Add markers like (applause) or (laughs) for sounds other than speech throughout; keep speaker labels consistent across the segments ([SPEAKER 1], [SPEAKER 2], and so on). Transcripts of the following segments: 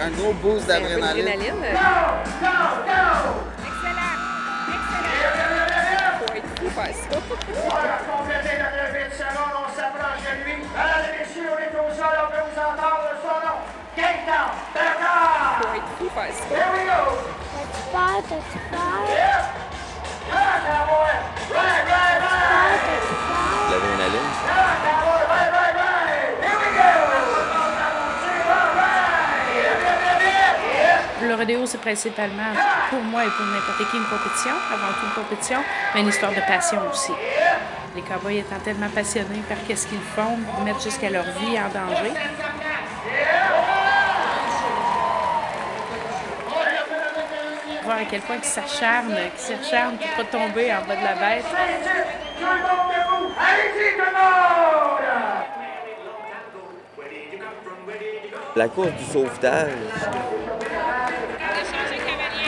[SPEAKER 1] un gros boost d'adrénaline.
[SPEAKER 2] Excellent! Excellent! Faut être fou faire ça.
[SPEAKER 3] On va compléter notre levée de seconde, on s'approche de lui. Mesdames et messieurs, on est au sol, on peut vous entendre son nom. Gaëtan Bernard!
[SPEAKER 2] Faut être fou faire ça.
[SPEAKER 3] Here we go!
[SPEAKER 4] T'as-tu peur? T'as-tu peur?
[SPEAKER 5] C'est principalement, pour moi et pour n'importe qui, une compétition, avant tout une compétition, mais une histoire de passion aussi. Les cowboys étant tellement passionnés par ce qu'ils font, mettent jusqu'à leur vie en danger. Voir à quel point ils s'acharnent, qu'ils s'acharnent pour pas tomber en bas de la bête.
[SPEAKER 6] La course du sauvetage.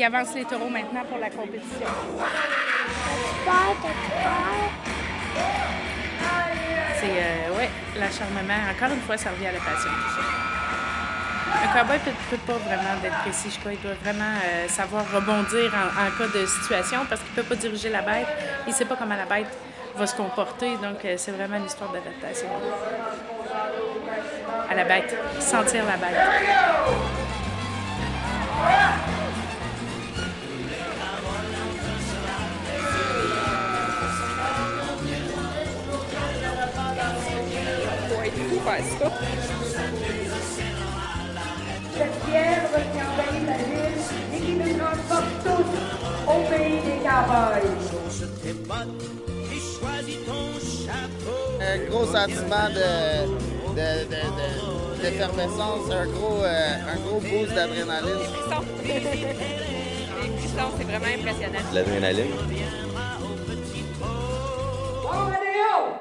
[SPEAKER 5] ils avancent les taureaux maintenant pour la compétition. C'est, euh, ouais, l'acharnement. Encore une fois, revient à la passion. Un cowboy ne peut, pas vraiment être précis, je crois. Il doit vraiment euh, savoir rebondir en, en cas de situation parce qu'il ne peut pas diriger la bête. Il ne sait pas comment la bête va se comporter. Donc, euh, c'est vraiment une histoire d'adaptation à la bête, sentir la bête.
[SPEAKER 2] Faire ça.
[SPEAKER 7] Cette fièvre qui envahit la ville et qui nous transporte tous au pays des cowboys.
[SPEAKER 1] Un gros sentiment de, de, de, de- d'effervescence, un gros, euh, un gros boost d'adrénaline.
[SPEAKER 2] Les frissons. (laughs) Les frissons, c'est vraiment impressionnant.
[SPEAKER 6] L'adrénaline.